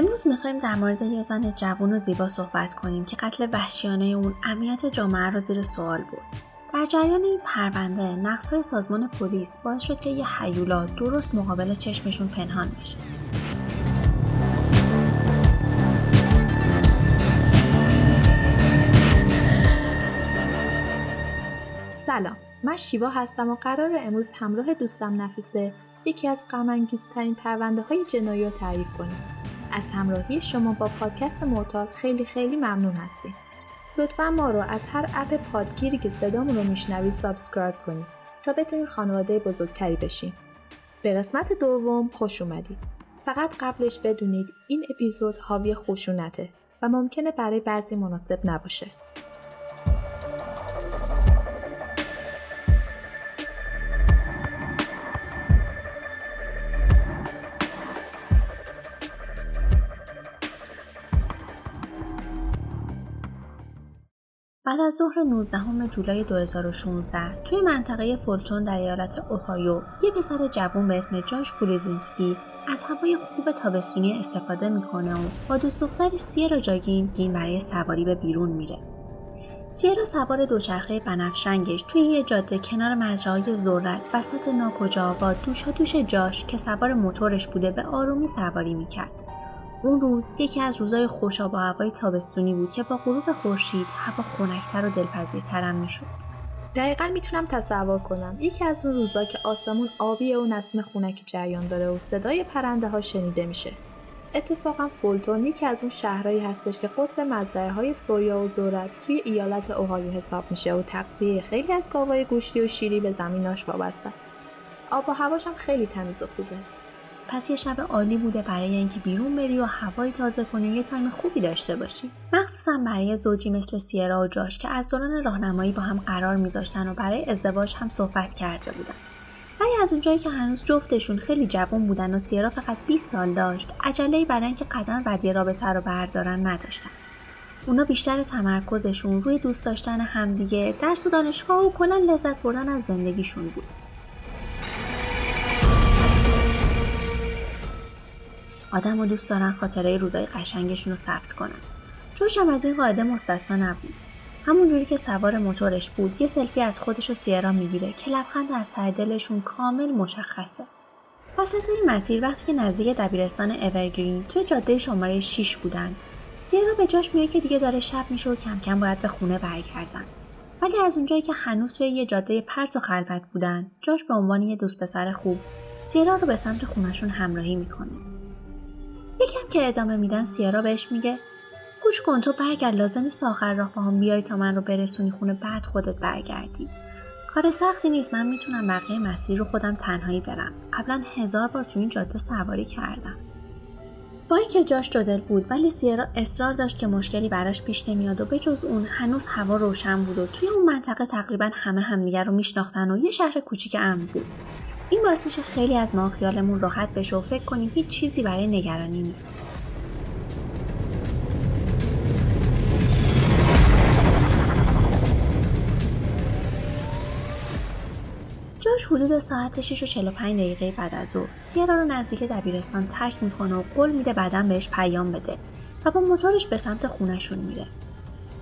امروز می‌خوایم در مورد یه زن جوان و زیبا صحبت کنیم که قتل وحشیانه اون امنیت جامعه رو زیر سوال برد. در جریان این پرونده نقص سازمان پلیس باعث شد که یه حیولا درست مقابل چشمشون پنهان بشه. سلام من شیوا هستم و قرار امروز همراه دوستم نفیسه یکی از غمانگیزترین پرونده های جنایی رو تعریف کنیم از همراهی شما با پادکست مورتال خیلی خیلی ممنون هستیم. لطفا ما رو از هر app پادگیری که صدامون رو میشنوید subscribe کنید تا بتونید خانواده بزرگتری بشیم به قسمت دوم خوش اومدید. فقط قبلش بدونید این اپیزود حاوی خشونته و ممکنه برای بعضی مناسب نباشه. بعد از ظهر 19 جولای 2016 توی منطقه فولتون در ایالت اوهایو یه پسر جوون به اسم جاش کولیزینسکی از هوای خوب تابستونی استفاده می‌کنه و با دوست دختر سیرا جاگین برای سواری به بیرون میره. سیرا سوار دوچرخه بنفشنگش توی یه جاده کنار مزرعه ذرت وسط ناکجا با دوشا دوش جاش که سوار موتورش بوده به آرومی سواری می‌کرد. اون روز یکی از روزای خوشا با هوای تابستونی بود که با غروب خورشید هوا خنکتر و دلپذیرترم می‌شد. دقیقا می‌تونم تصور کنم. یکی از اون روزا که آسمون آبیه و نسیم خونکی جریان داره و صدای پرنده ها شنیده میشه. اتفاقا فولتون یکی از اون شهرهایی هستش که قطب مزرعه های سویا و ذرت توی ایالت اوهایو حساب میشه و تغذیه خیلی از گاوای گوشتی و شیری به زمیناش وابسته است. آب و هواش هم خیلی تمیز و خوبه. پس یه شب عالی بوده برای اینکه بیرون بری و هوای تازه کنی و یه تایم خوبی داشته باشی. مخصوصا برای زوجی مثل سیرا و جاش که از دوران راهنمایی با هم قرار میذاشتن و برای ازدواج هم صحبت کرده بودن. ولی از اونجایی که هنوز جفتشون خیلی جوان بودن و سیرا فقط 20 سال داشت عجله برای اینکه قدم ردی رابطه رو بردارن نداشتن. اونا بیشتر تمرکزشون روی دوست داشتن همدیگه درس و دانشگاه و کلا لذت بردن از زندگیشون بود. آدم و دوست دارن خاطره روزای قشنگشون رو ثبت کنن. جوش هم از این قاعده مستثنا نبود. همونجوری که سوار موتورش بود یه سلفی از خودش و سیرا می‌گیره که لبخند از ته دلشون کامل مشخصه. وسط این مسیر وقتی که نزدیک دبیرستان اورگرین توی جاده شماره 6 بودن سیرا به جاش میگه که دیگه داره شب میشه و کم کم باید به خونه برگردن. ولی از اونجایی که هنوز توی یه جاده پرت و خلوت بودن جاش به عنوان یه دوست پسر خوب سیرا رو به سمت خونشون همراهی می‌کنه. یکم که ادامه میدن سیارا بهش میگه گوش کن تو برگرد لازم نیست آخر راه با بیای تا من رو برسونی خونه بعد خودت برگردی. کار سختی نیست من می‌تونم بقیه مسیر رو خودم تنهایی برم. قبلا هزار بار تو این جاده سواری کردم. با اینکه جاش دو دل بود ولی سیارا اصرار داشت که مشکلی براش پیش نمیاد و به جز اون هنوز هوا روشن بود و توی اون منطقه تقریبا همه همدیگر رو میشناختن و یه شهر کوچیک امن بود. این باعث میشه خیلی از ما خیالمون راحت بشه و فکر کنیم هیچ چیزی برای نگرانی نیست. جاش حدود ساعت 6 و 45 دقیقه بعد از ظهر. سیرا رو نزدیک دبیرستان ترک می‌کنه و قول میده بعدا بهش پیام بده و با موتورش به سمت خونشون میره.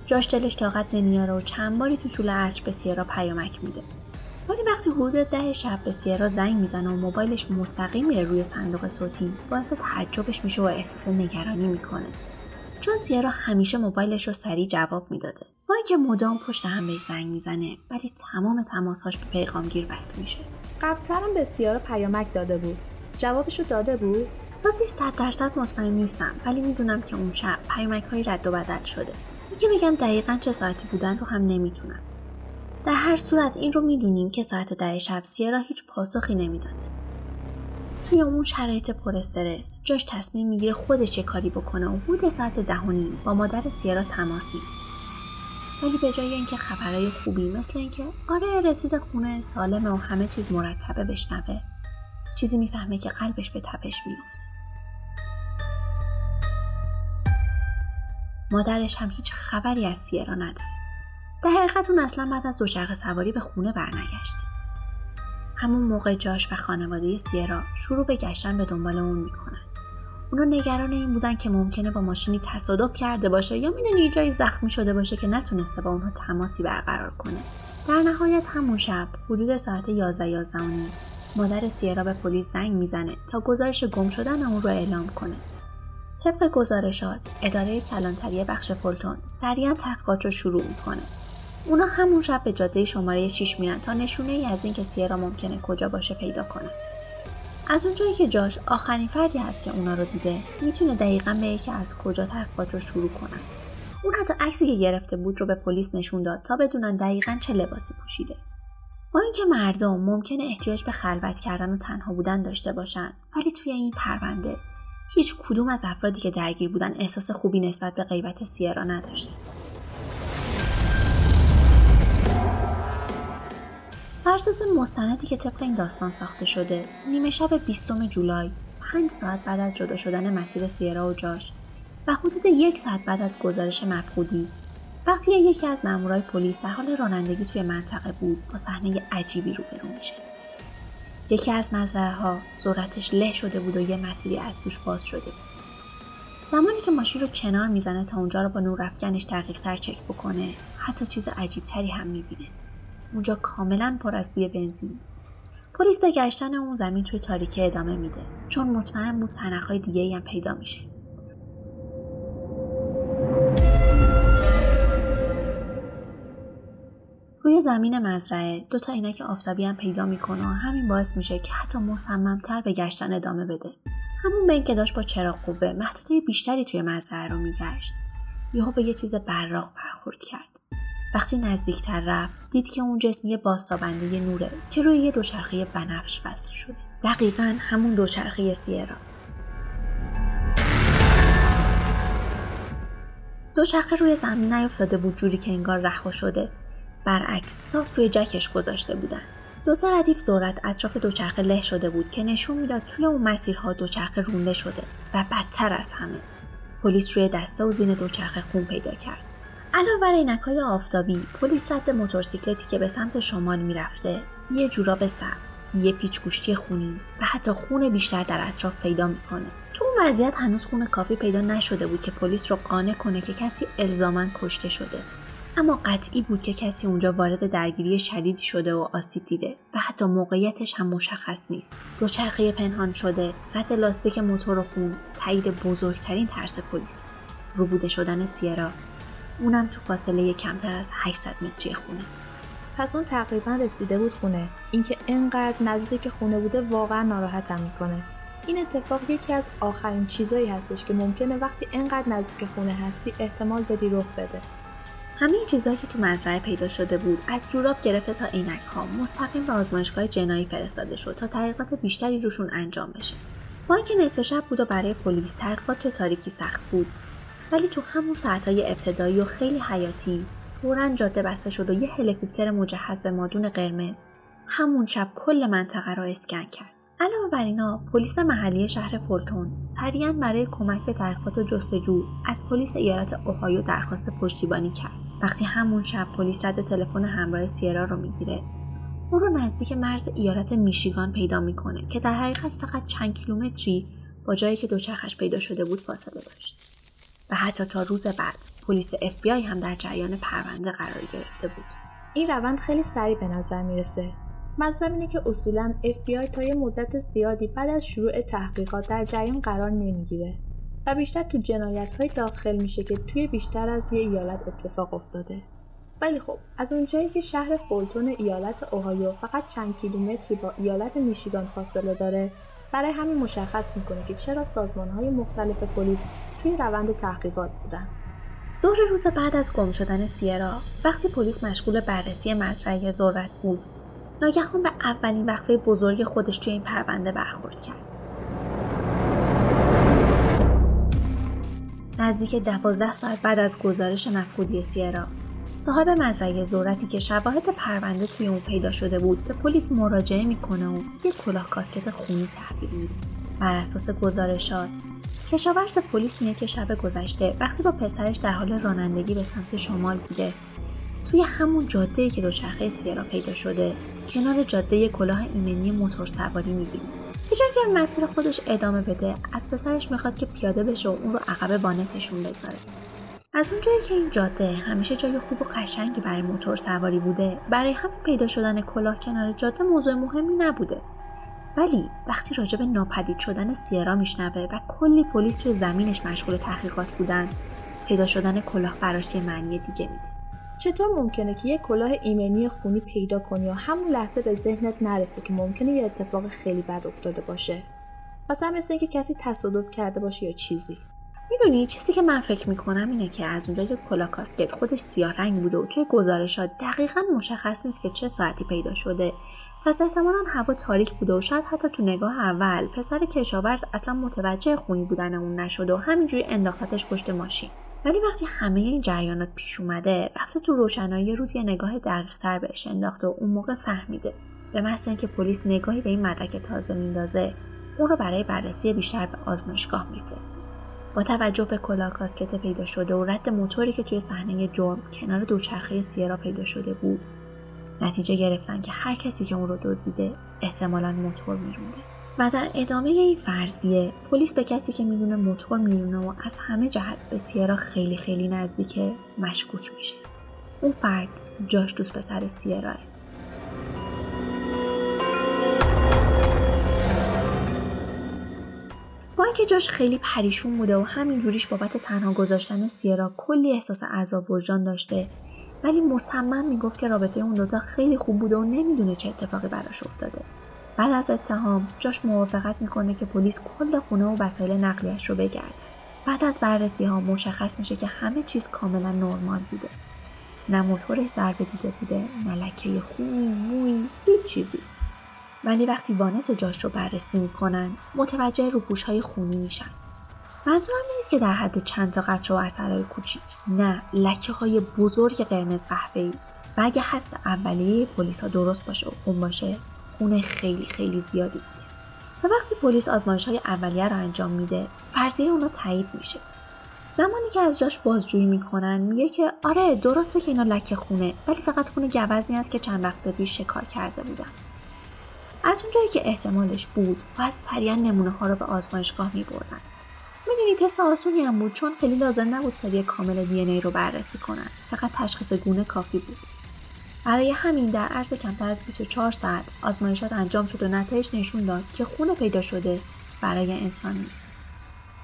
جاش دلش طاقت نمیاره و چند باری تو طول عصر به سیرا پیامک میده. ولی وقتی حدود ده شب به سیرا زنگ می‌زنه و موبایلش مستقیم میره روی صندوق صوتی باعث تعجبش میشه و احساس نگرانی می‌کنه. چون سیرا همیشه موبایلش رو سریع جواب می‌داده. با اینکه مدام پشت هم بهش زنگ می‌زنه ولی تمام تماسهاش به پیغامگیر وصل میشه. قبلترم به سیارا پیامک داده بود. جوابش رو داده بود؟ واسه صد درصد مطمئن نیستم ولی می‌دونم که اون شب پیامک های رد و بدل شده. اینکه بگم دقیقا چه ساعتی بودن رو هم نمی‌تونم. در هر صورت این رو می‌دونیم که ساعت ده شب سیرا هیچ پاسخی نمی‌داده. توی اون شرایط پر استرس جاش تصمیم می‌گیره خودش یه کاری بکنه و حدود ساعت ده و نیم با مادر سیرا تماس می‌گیره. ولی به جای اینکه خبرهای خوبی مثل اینکه آره رسید خونه سالمه و همه چیز مرتبه بشنوه چیزی می‌فهمه که قلبش به تپش میفته مادرش هم هیچ خبری از سیرا نداره در حقیقت اون اصلا بعد از دوچرخه سواری به خونه برنگشته همون موقع جاش و خانواده سیرا شروع به گشتن به دنبال اون می‌کنن. اونا نگران این بودن که ممکنه با ماشینی تصادف کرده باشه یا می‌دونی جایی زخمی شده باشه که نتونسته با اونها تماسی برقرار کنه. در نهایت همون شب حدود ساعت 11 11 مادر سیرا به پلیس زنگ می‌زنه تا گزارش گم شدن اون رو اعلام کنه. طبق گزارشات اداره کلانتری بخش فولتون سریعا تحقیقات رو شروع می‌کنه. اونا همون شب به جاده شماره 6 میرن تا نشونه ای از اینکه سیرا ممکنه کجا باشه پیدا کنن. از اونجایی که جاش آخرین فردی هست که اونا رو دیده می‌تونه دقیقا به که از کجا تحقیقات رو شروع کنن اون حتی عکسی که گرفته بود رو به پلیس نشون داد تا بدونن دقیقا چه لباسی پوشیده. با اینکه مردم ممکنه احتیاج به خلوت کردن و تنها بودن داشته باشن ولی توی این پرونده هیچ کدوم از افرادی که درگیر بودن احساس خوبی نسبت به غیبت سیرا نداشته بر اساس مستندی که طبق این داستان ساخته شده نیمه شب 20 جولای پنج ساعت بعد از جدا شدن مسیر سیرا و جاش و حدود یک ساعت بعد از گزارش مفقودی. وقتی یکی از مامورای پلیس در حال رانندگی توی منطقه بود با صحنه عجیبی روبرو میشه. یکی از مزرعه ها ذرتش له شده بود و یه مسیری از توش باز شده بود. زمانی که ماشین رو کنار می‌زنه تا اونجا رو با نور افکنش دقیق تر چک بکنه حتی چیز عجیب تری هم می‌بینه. اونجا کاملا پر از بوی بنزین. پلیس به گشتن اون زمین توی تاریکی ادامه میده چون مطمئن سنخهای دیگه هم پیدا میشه. روی زمین مزرعه دو تا عینک آفتابی هم پیدا می‌کنه و همین باعث میشه که حتی مصممتر به گشتن ادامه بده. همون بین که داشت با چراغ قوه محدوده بیشتری توی مزرعه رو میگشت. یهو به یه چیز براق برخورد کرد. وقتی نزدیکتر رفت دید که اون جسم یه بازتابنده نوره که روی یه دوچرخه بنفش وصل شده. دقیقا همون دوچرخه سیرا. دوچرخه روی زمین نیفتاده بود جوری که انگار رها شده. برعکس صاف روی جکش گذاشته بودن. دو سه ردیف ذرت اطراف دوچرخه له شده بود که نشون می‌داد توی اون مسیرها دوچرخه رونده شده و بدتر از همه. پلیس روی دسته و زین دوچرخه خون پیدا کرد. علاوه بر عینکهای آفتابی پلیس رد موتورسیکلتی که به سمت شمال می‌رفته یه جوراب سبز یه پیچ گوشتی خونی و حتی خون بیشتر در اطراف پیدا می‌کنه. تو اون وضعیت هنوز خون کافی پیدا نشده بود که پلیس رو قانع کنه که کسی الزاما کشته شده. اما قطعی بود که کسی اونجا وارد درگیری شدیدی شده و آسیب دیده و حتی موقعیتش هم مشخص نیست. دوچرخه پنهان شده رد لاستیک موتور و خون تایید بزرگترین ترس پلیس بود. روبوده شدن سیرا. اونم تو فاصله کمتر از 800 متری خونه. پس اون تقریبا رسیده بود خونه. اینکه انقدر نزدیک خونه بوده واقعا ناراحتم می‌کنه. این اتفاق یکی از آخرین چیزایی هستش که ممکنه وقتی انقدر نزدیک خونه هستی احتمال بدی رخ بده. همه چیزهایی که تو مزرعه پیدا شده بود از جوراب گرفته تا عینک ها مستقیم به آزمایشگاه جنایی فرستاده شد تا تحقیقات بیشتری روشون انجام بشه. با اینکه نصف شب بود و برای پلیس تحقیقات تو تاریکی سخت بود ولی تو همون ساعتهای ابتدایی و خیلی حیاتی فورا جاده بسته شد و یه هلیکوپتر مجهز به مادون قرمز همون شب کل منطقه را اسکن کرد. علاوه بر اینا پلیس محلی شهر فولتون سریعا برای کمک به تحقیقات و جستجو از پلیس ایالت اوهایو درخواست پشتیبانی کرد. وقتی همون شب پلیس رد تلفن همراه سیرا رو می‌گیره او رو نزدیک مرز ایالت میشیگان پیدا می‌کنه که در حقیقت فقط چند کیلومتری با جایی که دوچرخش پیدا شده بود فاصله داشت. و حتی تا روز بعد پلیس FBI هم در جریان پرونده قرار گرفته بود. این روند خیلی سریع به نظر می‌رسه. مطلب اینه که اصولا FBI تا یه مدت زیادی بعد از شروع تحقیقات در جریان قرار نمی‌گیره و بیشتر تو جنایت های داخل میشه که توی بیشتر از یه ایالت اتفاق افتاده. ولی خب از اونجایی که شهر فولتون ایالت اوهایو فقط چند کیلومتری با ایالت میشیگان فاصله داره برای همین مشخص می‌کنه که چرا سازمان های مختلف پلیس توی روند تحقیقات بودن. ظهر روز بعد از گم شدن سیرا وقتی پلیس مشغول بررسی مزرعه ذرت بود ناگهان به اولین وقفه بزرگ خودش توی این پرونده برخورد کرد. نزدیک دوازده ساعت بعد از گزارش مفقودی سیرا صاحب مزرعه ذرتی که شواهد پرونده توی اون پیدا شده بود به پلیس مراجعه می‌کنه و یک کلاه کاسکت خونی تحویل میده. بر اساس گزارشات کشاورز پلیس میگه که شب گذشته وقتی با پسرش در حال رانندگی به سمت شمال بوده توی همون جاده که دوچرخه سیرا پیدا شده کنار جاده کلاه ایمنی موتور سواری می‌بینه. به که مسیر خودش ادامه بده از پسرش می‌خواد که پیاده بشه و اون رو عقب وانتشون بذاره. از اونجایی که این جاده همیشه جای خوب و قشنگی برای موتور سواری بوده برای همین پیدا شدن کلاه کنار جاده موضوع مهمی نبوده. ولی وقتی راجع به ناپدید شدن سیرا میشنوه و کلی پلیس توی زمینش مشغول تحقیقات بودن پیدا شدن کلاه براش یه معنی دیگه میده. چطور ممکنه که یه کلاه ایمنی خونی پیدا کنی و همون لحظه به ذهنت نرسه که ممکنه یه اتفاق خیلی بد افتاده باشه؟ مثلا مثل اینکه کسی تصادف کرده باشه یا چیزی؟ می‌دونی چیزی که من فکر می‌کنم اینه که از اونجا که کلاه کاسکت خودش سیاه رنگ بوده و توی گزارشات دقیقا مشخص نیست که چه ساعتی پیدا شده پس احتمالا هوا تاریک بوده و شاید حتی تو نگاه اول پسر کشاورز اصلا متوجه خونی بودن اون نشده و همینجوری انداختش پشت ماشین. ولی وقتی همه این جریانات پیش اومده رفته تو روشنایی روز یه نگاه دقیقتر بهش انداخته و اون موقع فهمیده. به محض اینکه پلیس نگاهی به این مدرک تازه میندازه اون رو برای بررسی بیشتر به آزمایشگاه میفرسته. با توجه به کلاه کاسکت پیدا شده و رد موتوری که توی صحنه جرم کنار دوچرخه سیرا پیدا شده بود نتیجه گرفتن که هر کسی که اون رو دزدیده احتمالا موتور میرونده. و در ادامه این فرضیه پلیس به کسی که می‌دونه موتور میرونه و از همه جهت به سیرا خیلی خیلی نزدیکه مشکوک میشه. اون فرد جاش دوست پسر سیراه. اینکه جاش خیلی پریشون بوده و همین جوریش بابت تنها گذاشتن سیرا کلی احساس عذاب وجدان داشته. ولی مصمم می‌گفت که رابطه اون دوتا خیلی خوب بوده و نمی‌دونه چه اتفاقی براش افتاده. بعد از اتهام جاش موافقت می‌کنه که پلیس کل خونه و وسایل نقلیش رو بگرده. بعد از بررسی ها مشخص میشه که همه چیز کاملا نرمال بوده. نه موتورش ضربه دیده بوده نه لکه خونی موی هیچ چیزی. ولی وقتی وانت جاش رو بررسی می‌کنن متوجه روپوش های خونی میشن. منظورم نیست که در حد چند تا قطره و اثرهای کوچیک. نه لکه های بزرگ قرمز قهوه‌ای. و اگه حدس اولیه پلیس ها درست باشه و خون باشه خون خیلی خیلی زیادی بوده و وقتی پلیس آزمایش های اولیه رو انجام میده فرضیه اونا تایید میشه. زمانی که از جاش بازجویی می‌کنن میگه که آره درسته که اینا لکه خونه ولی فقط خون گوزنی است که چند وقت پیش شکار کرده بودن. از اونجایی که احتمالش بود باید سریعا نمونه ها رو به آزمایشگاه میبردن. می‌دونی تست آسونی هم بود چون خیلی لازم نبود سری کامل دی ای رو بررسی کنن. فقط تشخیص گونه کافی بود. برای همین در عرض کمتر از 24 ساعت آزمایشات انجام شد و نتایج نشون داد که خون پیدا شده برای انسان نیست.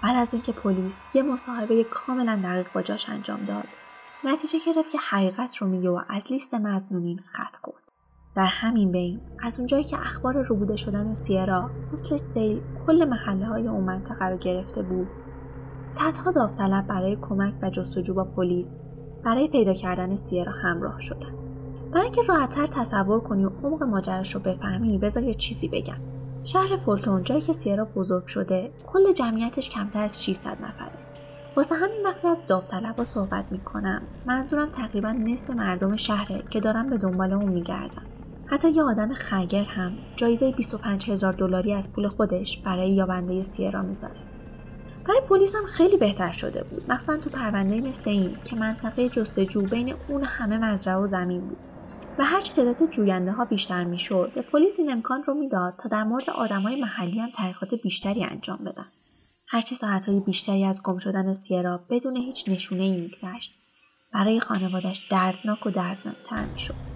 بعد از اینکه پلیس یه مصاحبه کاملا دقیق با جاش انجام داد. نتیجه گرفت که حقیقت رو میگه و از لیست مزنونین خط خورد. در همین بین از اونجایی که اخبار روبوده شدن سیرا مثل سیل کل محله های اون منطقه رو گرفته بود. صدها داوطلب برای کمک و جستجو با پلیس برای پیدا کردن سیرا همراه شدن. برای اینکه راحتتر تصور کنی و عمق ماجرش رو بفهمی بذار یه چیزی بگم. شهر فولتون جایی که سیرا بزرگ شده کل جمعیتش کمتر از 600 نفره. واسه همین وقتی از داوطلبا صحبت می‌کنم منظورم تقریبا نصف مردم شهره که دارن به دنبال اون میگردن. حتی یه آدم خگر هم جایزه 25 هزار دلاری از پول خودش برای یابنده سیرا می‌ذاره. برای پلیس هم خیلی بهتر شده بود. مخصوصا تو پرونده مثل این که منطقه جستجو بین اون همه مزرعه و زمین بود. و هرچی تعداد جوینده ها بیشتر می‌شد به پلیس این امکان رو می‌داد تا در مورد آدمای محلی هم تحقیقات بیشتری انجام بدن. هرچی ساعتهای بیشتری از گم شدن سیرا بدون هیچ نشونه ای میگذشت برای خانوادش دردناک و دردناکتر می‌شد.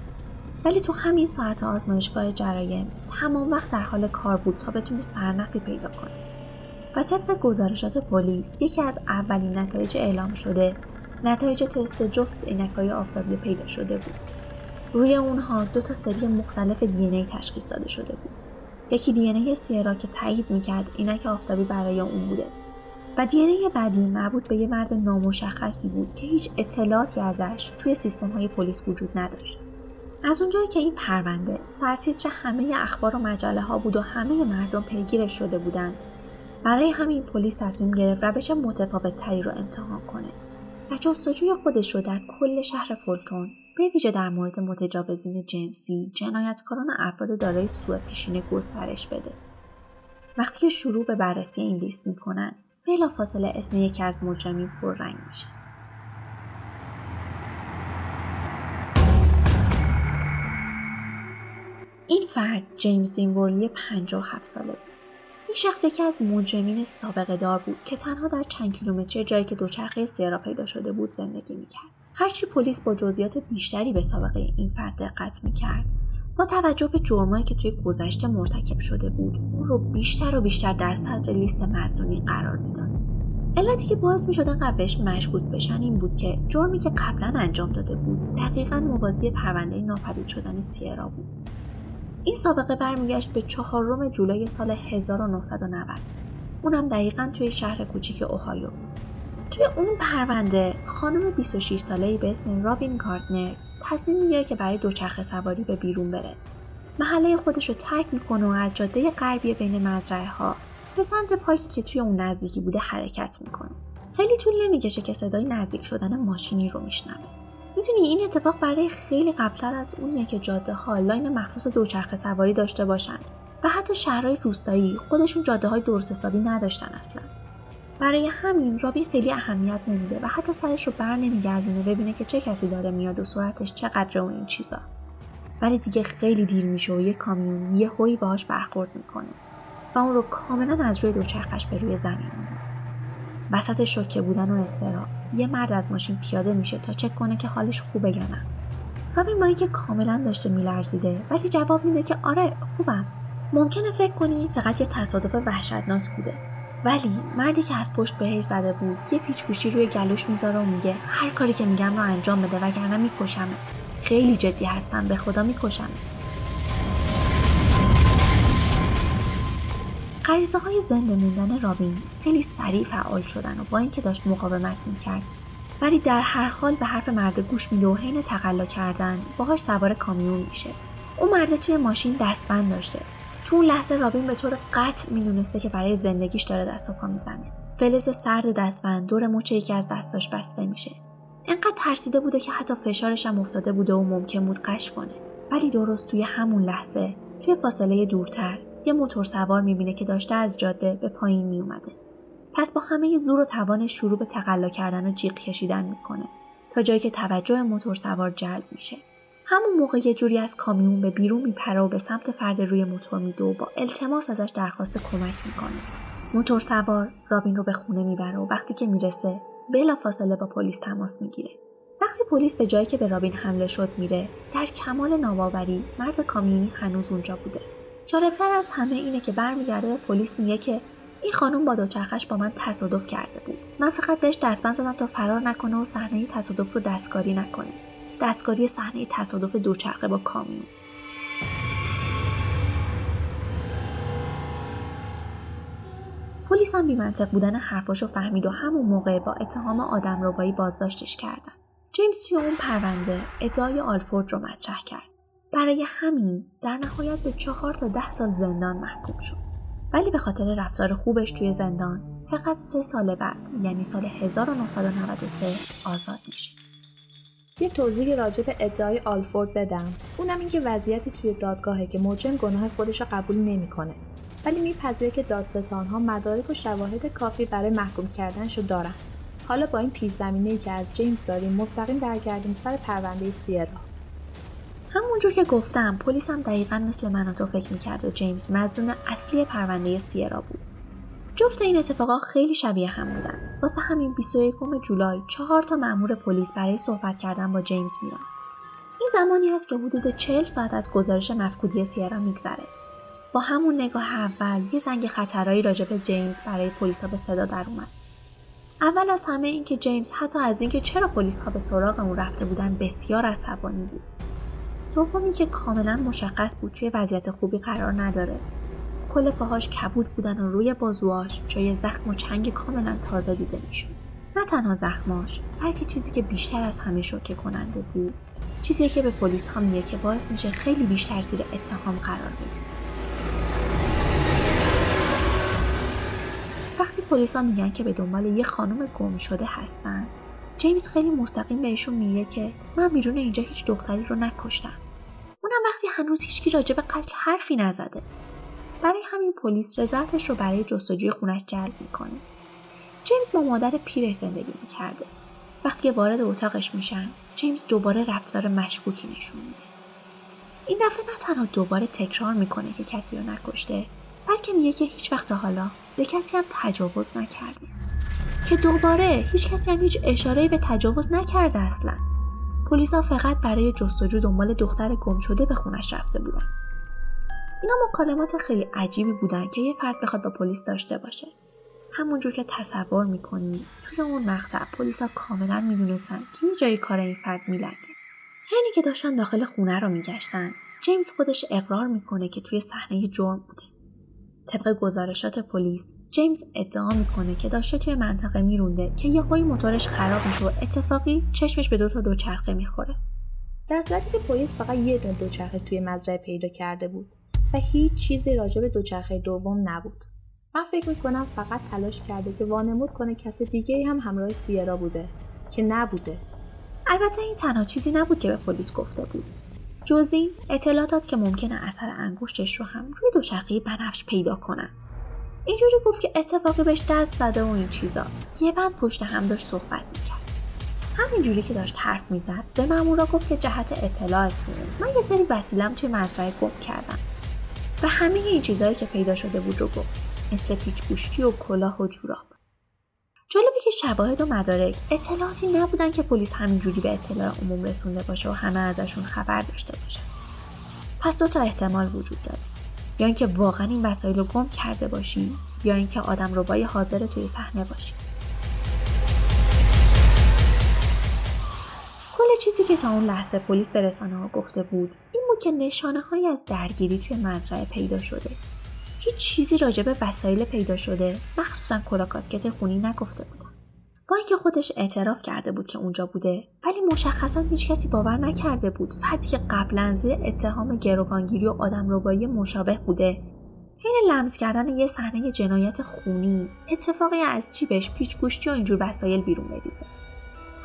ولی تو همین ساعت آزمایشگاه جرایم تمام وقت در حال کار بود تا بتونه سرنخی پیدا کنه. و طبق گزارشات پلیس یکی از اولین نتایج اعلام شده نتایج تست جفت عینکهای آفتابی پیدا شده بود. روی اونها دو تا سری مختلف دی ای تشخیص داده شده بود. یکی دی ای سیرا که تایید می‌کرد عینک آفتابی برای اون بوده. و دی ای بعدی مربوط به یه مرد نامشخصی بود که هیچ اطلاعاتی ازش توی سیستم های پلیس وجود نداشت. از اونجایی که این پرونده سرتیتر همه اخبار و مجله ها بود و همه مردم پیگیرش شده بودند برای همین پلیس تصمیم گرفت روش متفاوت تری رو امتحان کنه و جستجوی خودش رو در کل شهر فولتون به ویژه در مورد متجاوزین جنسی جنایتکاران و افراد دارای سوء پیشینه گسترش بده. وقتی که شروع به بررسی این لیست می‌کنن بلافاصله اسم یکی از مجرمین پررنگ میشه. این فرد جیمز دینورلی 57 ساله بود. این شخص یکی از مجرمین سابقه دار بود که تنها در چند کیلومتر جایی که دوچرخه سیارا پیدا شده بود زندگی می‌کرد. هرچی پلیس با جزئیات بیشتری به سابقه این فرد دقت می‌کرد. با توجه به جرمایی که توی گذشته مرتکب شده بود اون رو بیشتر و بیشتر در صدر لیست مزدونی قرار می‌داد. علتی که باعث می شدن قبلش مشکوک بشن این بود که جرمی که قبلا انجام داده بود دقیقا موازی پرونده ناپدید شدن سیرا بود. این سابقه برمیگشت به چهارم جولای سال 1990 اونم دقیقا توی شهر کوچیک اوهایو. توی اون پرونده خانم 26 ساله‌ای به اسم رابین گاردنر تصمیم می‌گیره که برای دوچرخه سواری به بیرون بره. محله خودش رو ترک می‌کنه و از جاده غربی بین مزرعه ها به سمت پارکی که توی اون نزدیکی بوده حرکت می‌کنه. خیلی طول نمی‌کشه که صدای نزدیک شدن ماشینی رو میشنوه. می‌دونی این اتفاق برای خیلی قبلتر از اونیه که جاده ها لاین مخصوص دوچرخه سواری داشته باشن و حتی شهرهای روستایی خودشون جاده های درست حسابی نداشتن اصلا. برای همین رابی خیلی اهمیت نمیده و حتی سرش رو بر نمیگردونه ببینه که چه کسی داره میاد و سرعتش چقدر و این چیزا. ولی دیگه خیلی دیر میشه و یه کامیون یه هوی باهاش برخورد می‌کنه و اون رو کاملا از روی دوچرخش به روی زمین میندازه. وسط شوکه بودن و استرا یه مرد از ماشین پیاده میشه تا چک کنه که حالش خوبه یا نه. رابین با اینکه کاملا داشته میلرزیده ولی جواب میده که آره خوبم. ممکنه فکر کنی فقط یه تصادف وحشتناک بوده. ولی مردی که از پشت بهش زده بود یه پیچگوشی روی گلوش می‌ذاره و میگه هر کاری که میگم رو انجام بده وگرنه میکشمه. خیلی جدی هستم به خدا میکشمه. غریزه های زنده موندن رابین خیلی سریع فعال شدن و با اینکه داشت مقاومت می‌کرد. ولی در هر حال به حرف مرد گوش میده و حین تقلا کردن باهاش سوار کامیون میشه. اون مرد توی ماشین دستبند داشته. تو اون لحظه رابین به طور قطع می‌دونسته که برای زندگیش داره دست و پا می‌زنه. فلز سرد دستبند دور مچ یکی از دستاش بسته میشه. انقدر ترسیده بوده که حتی فشارش هم افتاده بوده و ممکن بود قش کنه. ولی درست توی همون لحظه توی فاصله دورتر یه موتور سوار می‌بینه که داشته از جاده به پایین میومده پس با همه زور و توان شروع به تقلا کردن و جیغ کشیدن می‌کنه تا جایی که توجه موتور سوار جلب میشه. همون موقع یه جوری از کامیون به بیرون میپره و به سمت فرد روی موتور میده و با التماس ازش درخواست کمک می‌کنه. موتور سوار رابین رو به خونه می‌بره و وقتی که می‌رسه بلا فاصله با پلیس تماس می‌گیره. وقتی پلیس به جایی که به رابین حمله شد میره در کمال ناباوری مرز کامیونی هنوز اونجا بوده. جالبتر از همه اینه که برمیگرده پلیس میگه که این خانم با دوچرخش با من تصادف کرده بود. من فقط بهش دستبند زدم تا فرار نکنه و صحنه تصادف رو دستکاری نکنه. دستکاری صحنه تصادف دوچرخه با کامیون پلیس هم بیمنطق بودن حرفاشو فهمید و همون موقع با اتهام آدم بازداشتش کردن. جیمز توی اون پرونده ادعای آلفورد رو مطرح کرد. برای همین در نهایت به چهار تا ده سال زندان محکوم شد. ولی به خاطر رفتار خوبش توی زندان فقط سه سال بعد یعنی سال 1993 آزاد میشه. یه توضیح راجع به ادعای آلفورد بدم. اونم اینکه وضعیتی توی دادگاهه که مجرم گناه خودش رو قبول نمی‌کنه. ولی میپذیره که دادستانها مدارک و شواهد کافی برای محکوم کردنشو دارن. حالا با این پیش زمینه ای که از جیمز داریم مستقیم برگردیم سر پرونده سیرا. همونجور که گفتم پلیس هم دقیقا مثل من تو فکر می‌کرد و جیمز مزنون اصلی پرونده سیرا بود. جفت این اتفاقا خیلی شبیه هم بودن واسه همین 21 جولای چهار تا مأمور پلیس برای صحبت کردن با جیمز میرن. این زمانی است که حدود 40 ساعت از گزارش مفقودی سیرا میگذره. با همون نگاه اول یه زنگ خطرایی راجع به جیمز برای پلیسا به صدا در اومد. اول از همه اینکه جیمز حتی از اینکه چرا پلیس ها به سراغ اون رفته بودن بسیار عصبانی بود. دومی که کاملا مشخص بود توی وضعیت خوبی قرار نداره. کل پاهاش کبود بودن و روی بازوهاش جای زخم و چنگ کاملا تازه دیده می‌شد. نه تنها زخماش بلکه چیزی که بیشتر از همه شوکه کننده بود. چیزی که به پلیس ها میگه که باعث میشه خیلی بیشتر زیر اتهام قرار بگیره. وقتی پلیس ها میگن که به دنبال یه خانم گم شده هستن جیمز خیلی مستقیم بهشون میگه که من بیرون اینجا هیچ دختری رو نکشتم. اونم وقتی هنوز هیچکی راجع به قتل حرفی نزده. برای همین پلیس رضایتش رو برای جستجوی خونش جلب می‌کنه. جیمز با مادر پیرش زندگی می‌کرده. وقتی که وارد اتاقش میشن جیمز دوباره رفتار مشکوکی نشون میده. این دفعه نه تنها دوباره تکرار می‌کنه که کسی رو نکشته بلکه میگه که هیچ وقت حالا به کسی هم تجاوز نکرده. که دوباره هیچ کسی هم هیچ اشاره به تجاوز نکرده اصلا. پلیسا فقط برای جستجو دنبال دختر گم شده به خونش رفته بودن. اینا مکالمات خیلی عجیبی بودن که یه فرد بخواد با پلیس داشته باشه. همونجور که تصور می‌کنی توی اون مقطع پلیسا کاملا می‌دونستن که یه جایی کار این فرد میلنگه. یعنی که داشتن داخل خونه رو میگشتن. جیمز خودش اقرار می‌کنه که توی صحنه جرم بوده. طبق گزارشات پلیس جیمز ادعا می‌کنه که داشته توی منطقه میرونده که یهویی موتورش خراب میشه و اتفاقی چشمش به دو تا دوچرخه می‌خوره. در صورتی که پلیس فقط یه دونه دوچرخه توی مزرعه پیدا کرده بود و هیچ چیزی راجع به دوچرخه دوم نبود. من فکر می‌کنم فقط تلاش کرده که وانمود کنه کسی دیگه هم همراه سیرا بوده که نبوده. البته این تنها چیزی نبود که به پلیس گفته بود. این اطلاع داد که ممکنه اثر انگشتش رو هم روی دوچرخه بنفش پیدا کنن اینجوری گفت که اتفاقی بهش دست زده و این چیزا. یه بند پشت هم داشت صحبت می‌کرد. همینجوری که داشت حرف می‌زد به مامورا گفت که جهت اطلاعتون من یه سری وسیلم توی مزرعه گم کردم. و همه این چیزهایی که پیدا شده بود رو گفت. مثل پیچ گوشتی و کلاه و جوراب. جالبه که شواهد و مدارک اطلاعاتی نبودن که پلیس همینجوری به اطلاع عموم رسونده باشه و همه ازشون خبر داشته باشن. پس دو تا احتمال وجود داره. یا اینکه واقعا این وسایل رو گم کرده باشی یا اینکه آدم ربای حاضر توی صحنه باشی. کل چیزی که تا اون لحظه پلیس به رسانه ها گفته بود این بود که نشانه هایی از درگیری توی مزرعه پیدا شده. هیچ چیزی راجع به وسایل پیدا شده؟ مخصوصا کلا کاسکت خونی نگفته بودن با اینکه خودش اعتراف کرده بود که اونجا بوده ولی مشخصا هیچ کسی باور نکرده بود فردی که قبلا زیر اتهام گروگانگیری و آدمربایی مشابه بوده. حین لمس کردن یه صحنه جنایت خونی اتفاقی از جیبش پیچ گوشتی و اینجور وسایل بیرون بریزه.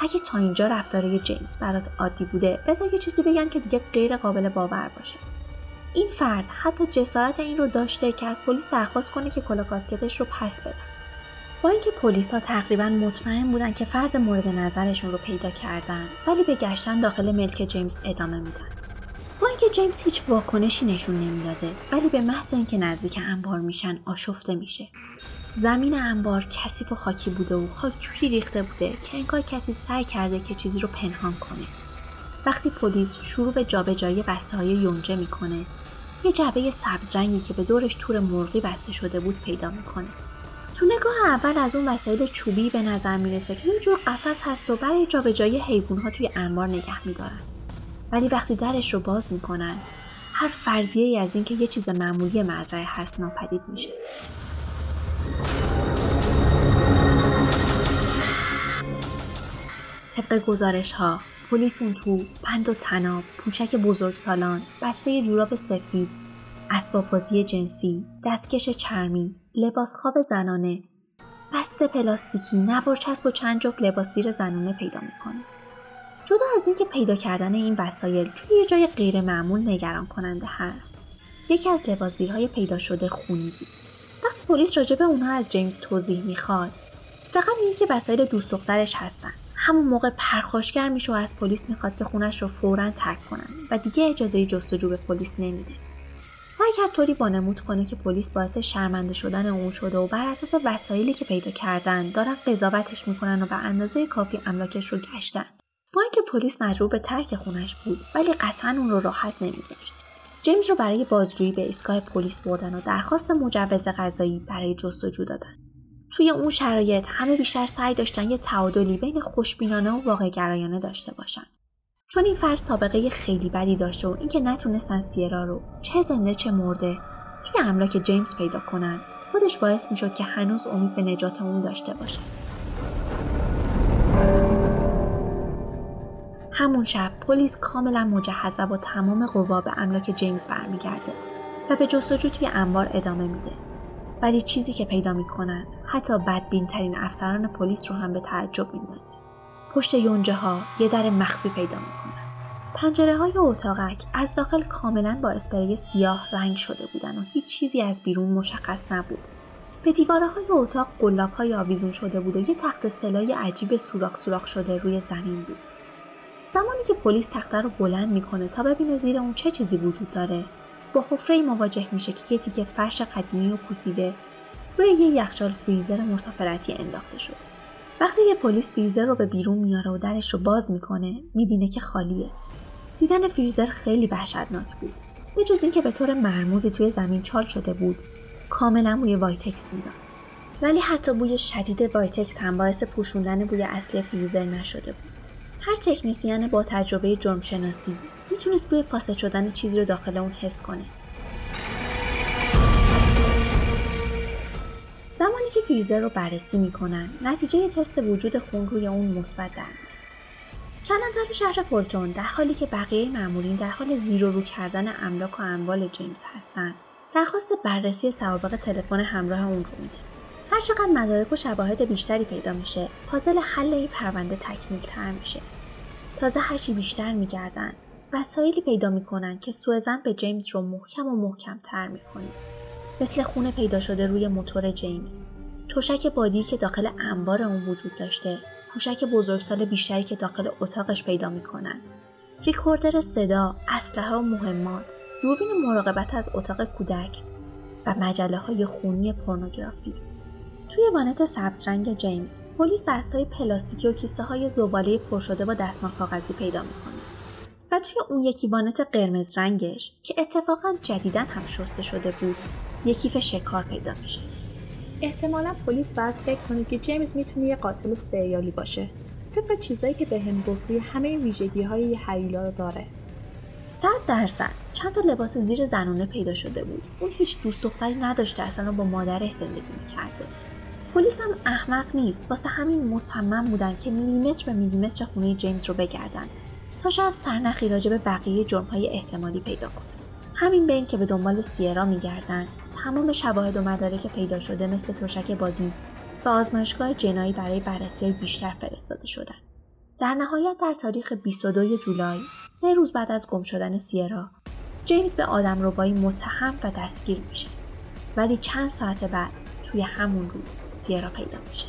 اگه تا اینجا رفتاره جیمز برات عادی بوده بذار یه چیزی بگم که دیگه غیر قابل باور باشه. این فرد حتی جسارت این رو داشته که از پلیس درخواست کنه که کلا کاسکتش رو پس بدن با اینکه پلیسا تقریبا مطمئن بودن که فرد مورد نظرشون رو پیدا کردن ولی به گشتن داخل ملک جیمز ادامه میدن. با اینکه جیمز هیچ واکنشی نشون نمی‌داده ولی به محض اینکه نزدیک انبار میشن آشفته میشه. زمین انبار کثیف و خاکی بوده و خاک جوری ریخته بوده که انگار کسی سعی کرده که چیزی رو پنهان کنه. وقتی پلیس شروع به جابجایی بسته های یونجه می‌کنه یه جعبه سبز رنگی که به دورش تور مرغی بسته شده بود پیدا می‌کنه. تو نگاه اول از اون وسایل چوبی به نظر می‌رسه که یه جور قفس هست و برای جابجایی ها توی انبار نگه میدارن. ولی وقتی درش رو باز می‌کنن هر فرضیه ای از اینکه یه چیز معمولی مزرعه هست ناپدید میشه. طبق گزارش ها پلیس اون تو بند و تناب پوشک بزرگ سالان بسته جوراب سفید اسباب بازی جنسی دستکش چرمی لباس خواب زنانه. بسته پلاستیکی نوار چسب و چند جفت لباس زیر زنانه پیدا می‌کنه. جدا از اینکه پیدا کردن این وسایل توی یه جای غیر معمول نگران کننده هست یکی از لباسزیرهای پیدا شده خونی بود. وقتی پلیس راجع به اونها از جیمز توضیح می‌خواد فقط میگه که وسایل دوست دخترش هستن. همون موقع پرخاشگر میشه و از پلیس می‌خواد که خونش رو فورا ترک کنن و دیگه اجازه جستجو به پلیس نمیده. سعی کرد طوری وانمود کنه که پلیس باعث شرمنده شدن اون شده و بر اساس وسایلی که پیدا کردن دارن قضاوتش می‌کنن و به اندازه کافی املاکش رو گشتن. با اینکه پلیس مجبور به ترک خونش بود ولی قطعا اون رو راحت نمیذاشت. جیمز رو برای بازجویی به ایستگاه پلیس بردن و درخواست مجوز غذایی برای جستجو دادن. توی اون شرایط همه بیشتر سعی داشتن یه تعادلی بین خوشبینانه و واقع گرایانه داشته باشن. چون این فرد سابقه خیلی بدی داشته و اینکه نتونستن سیرا رو چه زنده چه مرده توی املاک جیمز پیدا کنن خودش باعث می‌شد که هنوز امید به نجات اون داشته باشه. همون شب پلیس کاملا مجهز و با تمام قوا به املاک جیمز برمیگرده و به جستجو توی انبار ادامه میده ولی چیزی که پیدا می‌کنن حتی بدبین ترین افسران پلیس رو هم به تعجب میندازه. پشت یونجه ها یه در مخفی پیدا می‌کنن. پنجره های اتاقک از داخل کاملا با اسپری سیاه رنگ شده بودن و هیچ چیزی از بیرون مشخص نبود. به دیواره های اتاق قلاب های آویزون شده بود و یه تخت سلای عجیب سوراخ سوراخ شده روی زمین بود. زمانی که پلیس تخته رو بلند می‌کنه تا ببینه زیر اون چه چیزی وجود داره با حفره مواجه میشه که یه تیکه فرش قدیمی و پوسیده روی یه یخچال فریزر مسافرتی انداخته شده. وقتی که پلیس فریزر رو به بیرون میاره و درش رو باز می‌کنه می‌بینه که خالیه. دیدن فریزر خیلی وحشتناک بود. به جز اینکه به طور مرموزی توی زمین چال شده بود کاملا بوی وایتکس می‌داد. ولی حتی بوی شدید وایتکس هم باعث پوشوندن بوی اصلی فریزر نشده بود. هر تکنیسیان با تجربه جرم شناسی می‌تونست بوی فاسد شدن چیزی رو داخل اون حس کنه. زمانی که فریزر رو بررسی می‌کنن نتیجه تست وجود خون روی اون مثبت در کلانتر شهر فورتون در حالی که بقیه معمولین در حال زیر رو کردن املاک و اموال جیمز هستند درخواست بررسی سوابق تلفن همراه اون رو میده. هرچقدر مدارک و شواهد بیشتری پیدا میشه پازل حل این پرونده تکمیل تر میشه. تازه هرچی بیشتر میگردن. وسایلی پیدا می‌کنن که سوزن به جیمز رو محکم و محکم تر می‌کنه. مثل خونه پیدا شده روی موتور جیمز. تشک بادی که داخل انبار اون وجود داشته پوشک بزرگسال بیشتری که داخل اتاقش پیدا می‌کنن. ریکوردر صدا اسلحه و مهمات دوربین مراقبت از اتاق کودک و مجله های خونی پورنوگرافی. توی وانت سبز رنگ جیمز پلیس بستای پلاستیکی و کیسه های زباله پر شده با دستمال کاغذی پیدا می‌کنه. و توی اون یکی وانت قرمز رنگش که اتفاقا جدیدا هم شسته شده بود یک کیف شکار پیدا میشه. احتمالا پلیس باید فکر کنه که جیمز می‌تونه یه قاتل سریالی باشه. طبق چیزایی که به هم گفتی همه ویژگی های یه حیولا رو داره. صد درصد. چند تا لباس زیر زنونه پیدا شده بود. اون هیچ دوست دختری نداشته اصلا با مادرش زندگی می‌کرده. پلیس هم احمق نیست. واسه همین مصمم بودن که میلیمتر به میلیمتر خونه جیمز رو بگردن. تا شاید سرنخی راجع به بقیه جرمهای احتمالی پیدا کنن همین بین که به دنبال سیرا میگردن تمام شواهد و مدارک پیدا شده مثل تشک بادی به آزمایشگاه جنایی برای بررسی بیشتر فرستاده شدن. در نهایت در تاریخ 22 جولای سه روز بعد از گم شدن سیرا جیمز به آدم ربایی متهم و دستگیر میشه. ولی چند ساعت بعد توی همون روز سیرا پیدا میشه.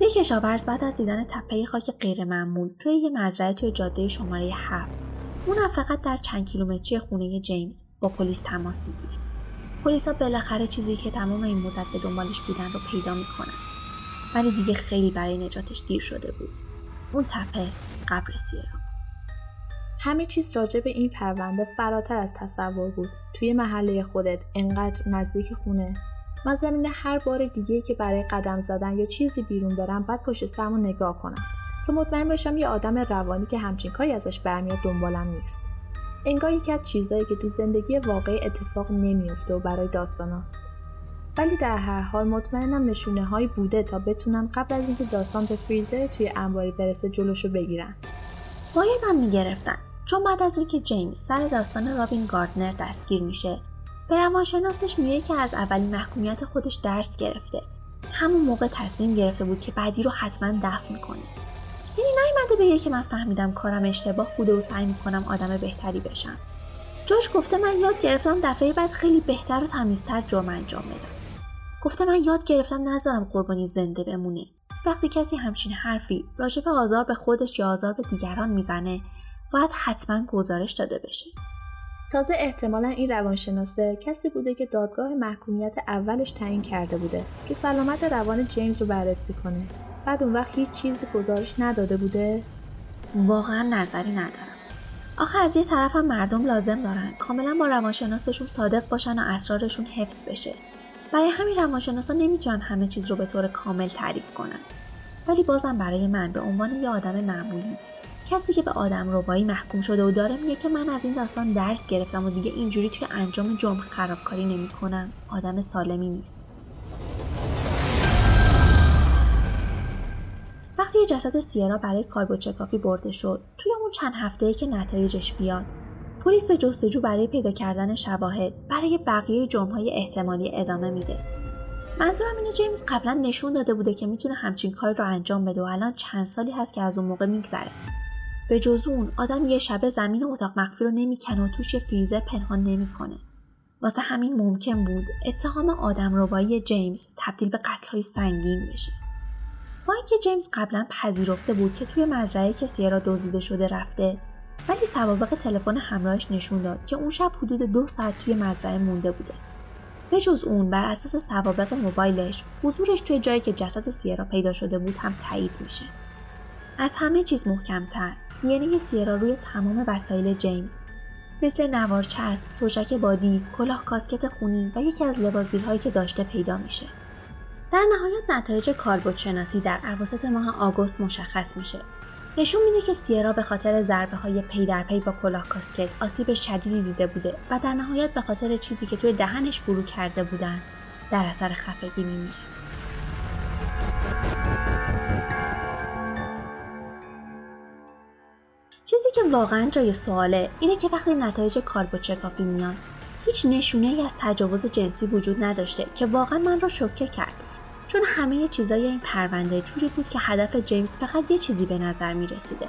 یک کشاورز بعد از دیدن تپه خاک غیرمعمول توی یه مزرعه توی جاده شماره هفت اونم فقط در چند کیلومتری خونه جیمز با پلیس تماس می‌گیره. پلیسا بالاخره چیزی که تمام این مدت به دنبالش بودن رو پیدا می‌کنن. ولی دیگه خیلی برای نجاتش دیر شده بود. اون تپه قبر سیرا همه چیز راجع به این پرونده فراتر از تصور بود. توی محله خودت انقدر نزدیک خونه. من زمین هر بار دیگه که برای قدم زدن یا چیزی بیرون برم بعد پشت سرمو نگاه کنم. تا مطمئن بشم یه آدم روانی که همچین کاری ازش برمیاد دنبالم نیست. انگار یکی از چیزهایی که تو زندگی واقعی اتفاق نمیافته و برای داستان است. ولی در هر حال مطمئنم نشونه هایی بوده تا بتونن قبل از اینکه داستان به فریزر توی انباری برسه جلوشو بگیرن. باید هم می‌گرفتن. چون بعد از اینکه جیمز سر داستان رابین گاردنر دستگیر میشه به روانشناسش میگه که از اولین محکومیت خودش درس گرفته. همون موقع تصمیم گرفته بود که بعدی رو حتما دفن کنه. یعنی نیومده بگه که من فهمیدم کارم اشتباه بوده و سعی می‌کنم آدم بهتری بشم. جاش گفته من یاد گرفتم دفعه بعد خیلی بهتر و تمیزتر جرم انجام بدم. گفته من یاد گرفتم نذارم قربانی زنده بمونه. وقتی کسی همچین حرفی راجع به آزار به خودش یا آزار به دیگران می‌زنه باید حتما گزارش داده بشه. تازه احتمالا این روانشناسه کسی بوده که دادگاه محکومیت اولش تعیین کرده بوده که سلامت روان جیمز رو بررسی کنه. بعد اون وقت هیچ چیزی گزارش نداده بوده؟ واقعا نظری ندارم. آخه از یه طرف هم مردم لازم دارن کاملا با روانشناسشون صادق باشن و اسرارشون حفظ بشه. برای همین روانشناسا نمی‌تونن همه چیز رو به طور کامل تعریف کنن. ولی بازم برای من به عنوان یه آدم معمولی. کسی که به آدم ربایی محکوم شده و داره میگه که من از این داستان درس گرفتم و دیگه اینجوری توی انجام جرم خرابکاری نمی‌کنم. آدم سالمی نیست. وقتی جسد سیرا برای کاربوچکافی برده شد توی اون چند هفته که نتایجش بیاد پلیس به جستجو برای پیدا کردن شواهد برای بقیه جرمهای احتمالی ادامه میده. منظورم اینه جیمز قبلا نشون داده بوده که می‌تونه همچین کاری رو انجام بده و الان چند سالی هست که از اون موقع میگذره. به جز اون آدم یه شبه زمین اتاق مخفی رو نمی‌کنه و توش یه فریزر پنهان نمی‌کنه. واسه همین ممکن بود اتهام آدم ربایی جیمز تبدیل به قتل های سنگین بشه. اینکه جیمز قبلا پذیرفته بود که توی مزرعه که سیرا دزدیده شده رفته ولی سوابق تلفن همراهش نشون داد که اون شب حدود دو ساعت توی مزرعه مونده بوده. به جز اون بر اساس سوابق موبایلش حضورش توی جایی که جسد سیرا پیدا شده بود هم تایید میشه. از همه چیز محکمتر. DNA سیرا روی تمام وسایل جیمز مثل نوار چسب، تشک بادی، کلاه کاسکت خونی و یکی از لباسیل که داشته پیدا میشه. در نهایت نتایج کالبد شناسی در اواسط ماه آگوست مشخص میشه. نشون میده که سیرا به خاطر ضربه های پی در پی با کلاه کاسکت آسیب شدیدی دیده بوده و در نهایت به خاطر چیزی که توی دهنش فرو کرده بودن در اثر خفگی میمیره. که واقعا جای سواله اینه که وقتی نتایج کاربو چکاپی میان هیچ نشونه ای از تجاوز جنسی وجود نداشته که واقعا من را شوکه کرد چون همه چیزای این پرونده جوری بود که هدف جیمز فقط یه چیزی به نظر می رسیده.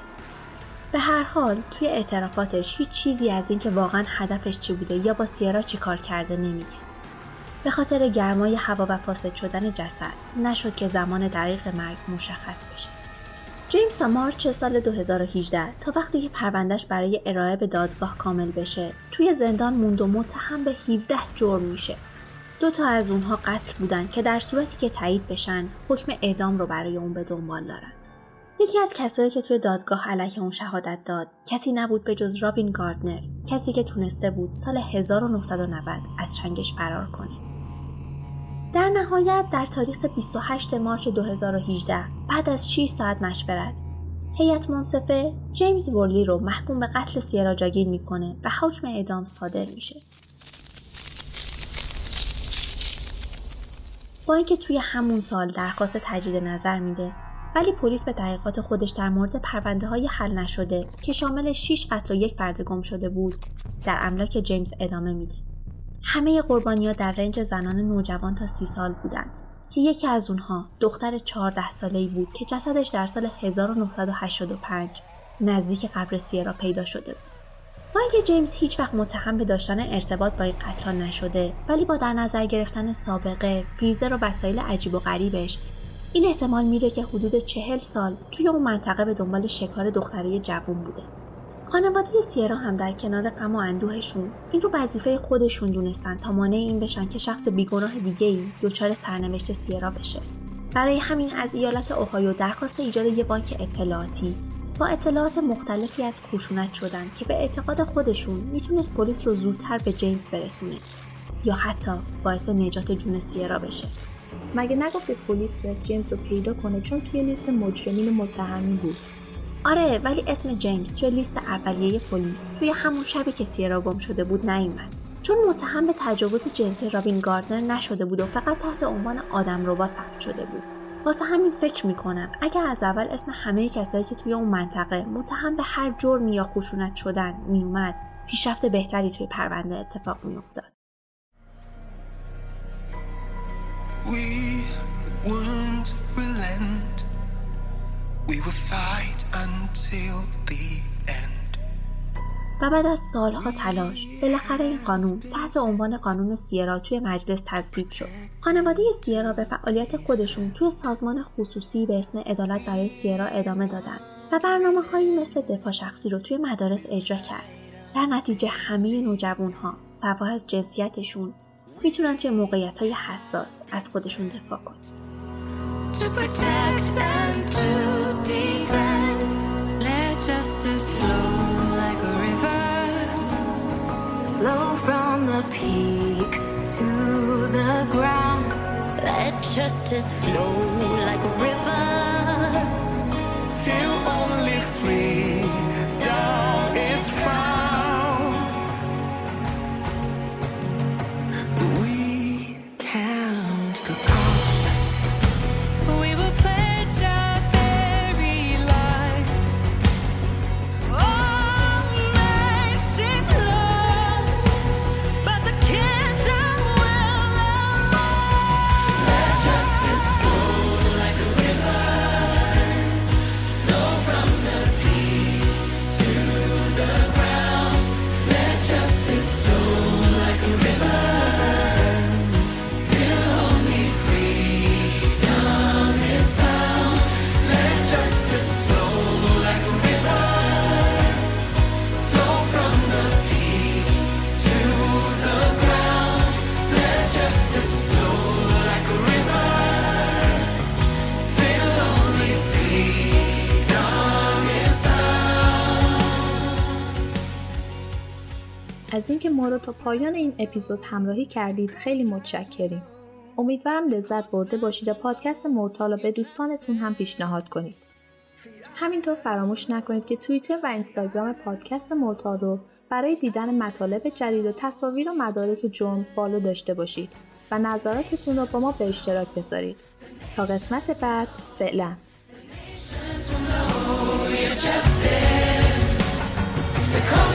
به هر حال توی اعترافاتش هیچ چیزی از اینکه واقعا هدفش چی بوده یا با سیرا چی کار کرده نمیگه. به خاطر گرمای هوا و فاسد شدن جسد نشد که زمان دقیق مرگ مشخص بشه. جیمز مارچ سال 2018 تا وقتی که پروندهش برای ارائه به دادگاه کامل بشه توی زندان موند و متهم به 17 جرم میشه. دو تا از اونها قتل بودن که در صورتی که تایید بشن حکم اعدام رو برای اون به دنبال دارن. یکی از کسایی که توی دادگاه علیه اون شهادت داد کسی نبود به جز رابین گاردنر کسی که تونسته بود سال 1990 از چنگش فرار کنه. در نهایت در تاریخ 28 مارچ 2018 بعد از 6 ساعت مشورت هیئت منصفه جیمز ورلی رو محکوم به قتل سیرا جاگیر می‌کنه و حکم اعدام صادر میشه. با اینکه توی همون سال درخواست تجدید نظر میده ولی پلیس به تحقیقات خودش در مورد پرونده های حل نشده که شامل 6 قتل و یک فرد گم شده بود در املاک جیمز ادامه میده. همه قربانیا در رنج زنان نوجوان تا سی سال بودند که یکی از اونها دختر 14 ساله‌ای بود که جسدش در سال 1985 نزدیک قبر سیرا پیدا شده بود. با اینکه جیمز هیچ وقت متهم به داشتن ارتباط با این قتل نشده ولی با در نظر گرفتن سابقه فریزر و وسایل عجیب و غریبش این احتمال میره که حدود چهل سال توی اون منطقه به دنبال شکار دختری جوون بوده خانواده سیرا هم در کنار غم و اندوهشون این رو وظیفه خودشون دونستن تا مانع این بشن که شخص بیگناه دیگه ای دچار سرنوشت سیرا بشه. برای همین از ایالت اوهایو درخواست ایجاد یه بانک اطلاعاتی. با اطلاعات مختلفی از خشونت شدن که به اعتقاد خودشون می‌تونست پلیس رو زودتر به جیمز برسونه یا حتی باعث نجات جون سیرا بشه. مگه نگفته پلیس تونست جیمز رو پیدا کنه؟ چون توی لیست مجرمین متهمی بود. آره ولی اسم جیمز توی لیست اولیه پلیس توی همون شبی که سیرا گم شده بود نیومد. چون متهم به تجاوز جنسی رابین گاردنر نشده بود و فقط تحت عنوان آدم رو ثبت شده بود. واسه همین فکر می‌کنم اگر از اول اسم همه کسایی که توی اون منطقه متهم به هر جرمی یا خشونت شدن میومد پیشرفت بهتری توی پرونده اتفاق میافتاد. We و بعد از سالها تلاش بالاخره این قانون تحت عنوان قانون سیرا توی مجلس تصویب شد. خانواده سیرا به فعالیت خودشون توی سازمان خصوصی به اسم عدالت برای سیرا ادامه دادن و برنامه هایی مثل دفاع شخصی رو توی مدارس اجرا کرد. در نتیجه همه نوجوان ها سوا از جنسیتشون می‌تونن توی موقعیت های حساس از خودشون دفاع کنن. To protect and to defend. Let justice flow like a river, flow from the peaks to the ground. Let justice flow like a river, till only از اینکه ما رو تا پایان این اپیزود همراهی کردید خیلی متشکریم. امیدوارم لذت برده باشید و پادکست مورتال به دوستانتون هم پیشنهاد کنید. همینطور فراموش نکنید که توییتر و اینستاگرام پادکست مورتال رو برای دیدن مطالب جدید و تصاویر و مدارک جرم فالو داشته باشید و نظراتتون رو با ما به اشتراک بذارید. تا قسمت بعد فعلا The